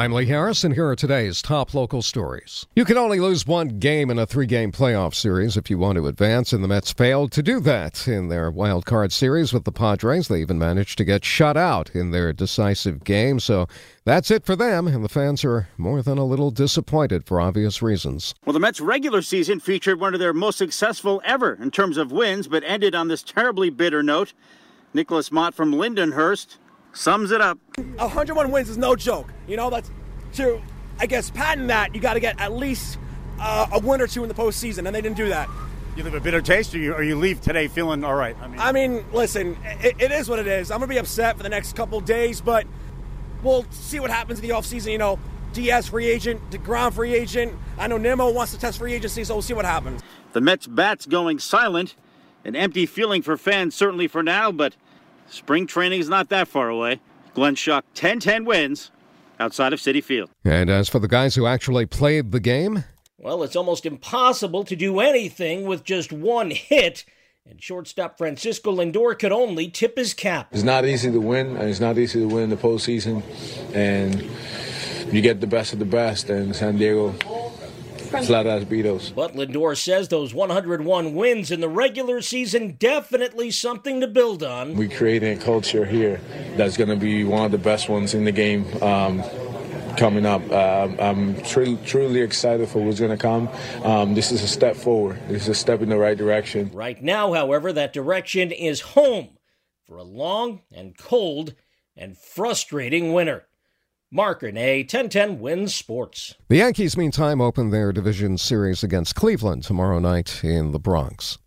I'm Lee Harris, and here are today's top local stories. You can only lose one game in a three game playoff series if you want to advance, and the Mets failed to do that in their wild card series with the Padres. They even managed to get shut out in their decisive game, so that's it for them, and the fans are more than a little disappointed for obvious reasons. Well, the Mets' regular season featured one of their most successful ever in terms of wins, but ended on this terribly bitter note. Nicholas Mott from Lindenhurst sums it up. 101 wins is no joke. You know, that's to, I guess, patent that, you got to get at least uh, a win or two in the postseason, and they didn't do that. You leave a bitter taste, or you, or you leave today feeling all right? I mean, I mean listen, it, it is what it is. I'm going to be upset for the next couple days, but we'll see what happens in the offseason. You know, Diaz free agent, DeGrom free agent. I know Nimmo wants to test free agency, so we'll see what happens. The Mets bats going silent. An empty feeling for fans, certainly for now, but spring training is not that far away. Glenn Schuck, 10 10 wins outside of Citi Field. And as for the guys who actually played the game, well, it's almost impossible to do anything with just one hit. And shortstop Francisco Lindor could only tip his cap. It's not easy to win, and it's not easy to win in the postseason. And you get the best of the best, and San Diego flat out beat. But Lindor says those 101 wins in the regular season definitely something to build on. We created a culture here that's going to be one of the best ones in the game. Um, coming up. Uh, I'm truly, truly excited for what's going to come. Um, this is a step forward. This is a step in the right direction. Right now, however, that direction is home for a long and cold and frustrating winter. Mark Renee, 1010 wins sports. The Yankees, meantime, open their division series against Cleveland tomorrow night in the Bronx.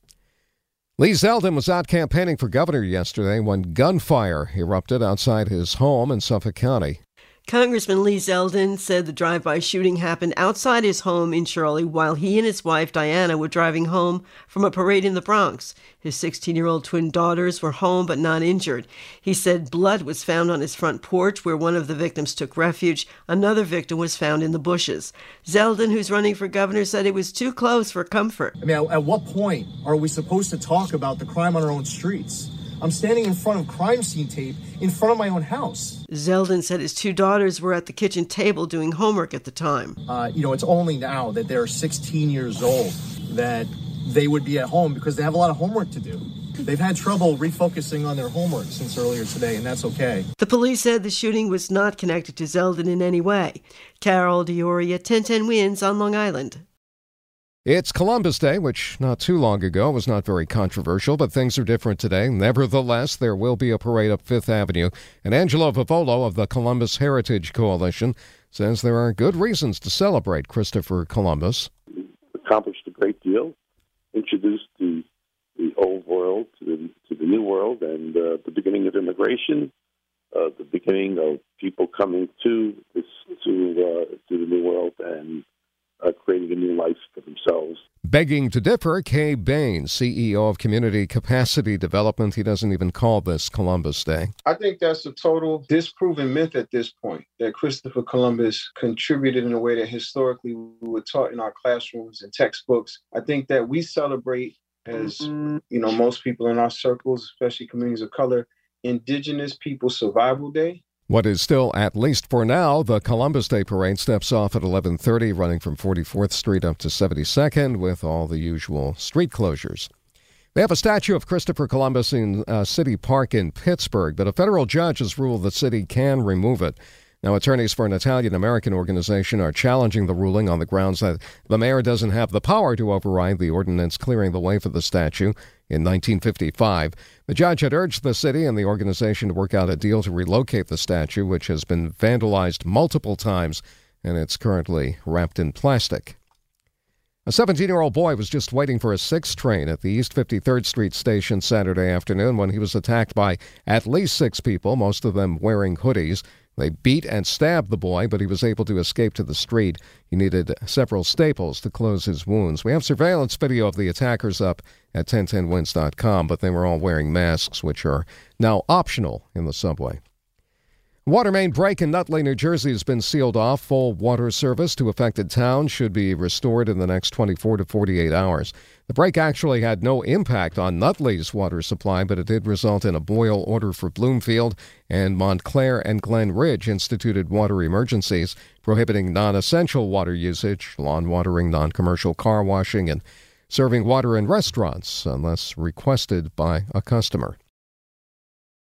Lee Zeldin was out campaigning for governor yesterday when gunfire erupted outside his home in Suffolk County. Congressman Lee Zeldin said the drive by shooting happened outside his home in Shirley while he and his wife Diana were driving home from a parade in the Bronx. His 16 year old twin daughters were home but not injured. He said blood was found on his front porch where one of the victims took refuge. Another victim was found in the bushes. Zeldin, who's running for governor, said it was too close for comfort. I mean, at what point are we supposed to talk about the crime on our own streets? I'm standing in front of crime scene tape in front of my own house. Zeldin said his two daughters were at the kitchen table doing homework at the time. Uh, you know, it's only now that they're 16 years old that they would be at home because they have a lot of homework to do. They've had trouble refocusing on their homework since earlier today, and that's okay. The police said the shooting was not connected to Zeldin in any way. Carol D'Auria, 1010 Wins on Long Island. It's Columbus Day, which not too long ago was not very controversial, but things are different today. Nevertheless, there will be a parade up Fifth Avenue, and Angelo Vivolo of the Columbus Heritage Coalition says there are good reasons to celebrate Christopher Columbus. Accomplished a great deal, introduced the the old world to the to the new world, and uh, the beginning of immigration, uh, the beginning of people coming to this to uh, to the new world, and uh, creating a new life for themselves. Begging to differ, Kay Bain, CEO of Community Capacity Development, he doesn't even call this Columbus Day. I think that's a total disproven myth at this point that Christopher Columbus contributed in a way that historically we were taught in our classrooms and textbooks. I think that we celebrate as you know most people in our circles, especially communities of color, Indigenous People Survival Day. What is still, at least for now, the Columbus Day Parade steps off at 11:30, running from 44th Street up to 72nd, with all the usual street closures. They have a statue of Christopher Columbus in uh, City Park in Pittsburgh, but a federal judge has ruled the city can remove it. Now, attorneys for an Italian American organization are challenging the ruling on the grounds that the mayor doesn't have the power to override the ordinance clearing the way for the statue in 1955. The judge had urged the city and the organization to work out a deal to relocate the statue, which has been vandalized multiple times and it's currently wrapped in plastic. A 17 year old boy was just waiting for a 6 train at the East 53rd Street station Saturday afternoon when he was attacked by at least six people, most of them wearing hoodies. They beat and stabbed the boy, but he was able to escape to the street. He needed several staples to close his wounds. We have surveillance video of the attackers up at 1010wins.com, but they were all wearing masks, which are now optional in the subway. Water main break in Nutley, New Jersey has been sealed off. Full water service to affected towns should be restored in the next 24 to 48 hours. The break actually had no impact on Nutley's water supply, but it did result in a boil order for Bloomfield, and Montclair and Glen Ridge instituted water emergencies, prohibiting non essential water usage, lawn watering, non commercial car washing, and serving water in restaurants unless requested by a customer.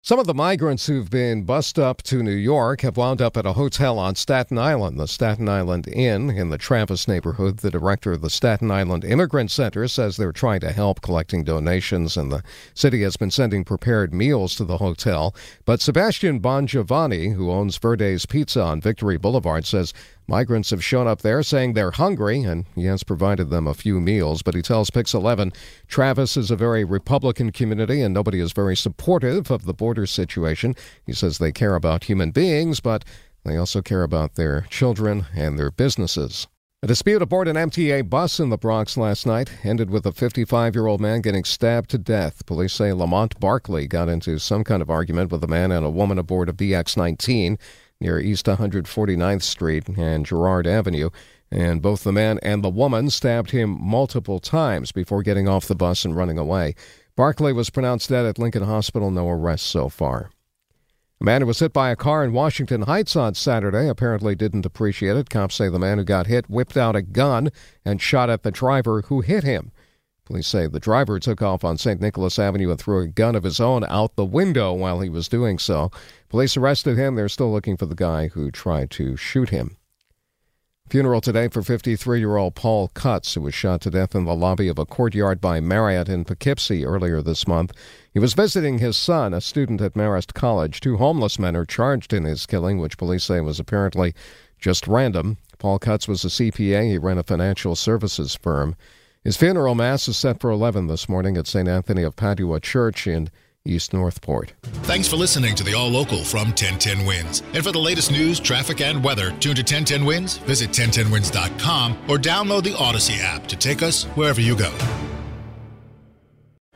Some of the migrants who've been bussed up to New York have wound up at a hotel on Staten Island, the Staten Island Inn in the Travis neighborhood. The director of the Staten Island Immigrant Center says they're trying to help collecting donations, and the city has been sending prepared meals to the hotel. But Sebastian Bongiovanni, who owns Verde's Pizza on Victory Boulevard, says Migrants have shown up there saying they're hungry, and he has provided them a few meals. But he tells Pix 11 Travis is a very Republican community, and nobody is very supportive of the border situation. He says they care about human beings, but they also care about their children and their businesses. A dispute aboard an MTA bus in the Bronx last night ended with a 55 year old man getting stabbed to death. Police say Lamont Barkley got into some kind of argument with a man and a woman aboard a BX 19 near East 149th Street and Girard Avenue. And both the man and the woman stabbed him multiple times before getting off the bus and running away. Barclay was pronounced dead at Lincoln Hospital, no arrests so far. A man who was hit by a car in Washington Heights on Saturday apparently didn't appreciate it. Cops say the man who got hit whipped out a gun and shot at the driver who hit him. Police say the driver took off on St. Nicholas Avenue and threw a gun of his own out the window while he was doing so. Police arrested him. They're still looking for the guy who tried to shoot him. Funeral today for 53 year old Paul Cutts, who was shot to death in the lobby of a courtyard by Marriott in Poughkeepsie earlier this month. He was visiting his son, a student at Marist College. Two homeless men are charged in his killing, which police say was apparently just random. Paul Cutts was a CPA. He ran a financial services firm. His funeral mass is set for 11 this morning at St. Anthony of Padua Church in East Northport. Thanks for listening to the All Local from 1010 Wins. And for the latest news, traffic, and weather, tune to 1010 Wins, visit 1010wins.com, or download the Audacy app to take us wherever you go.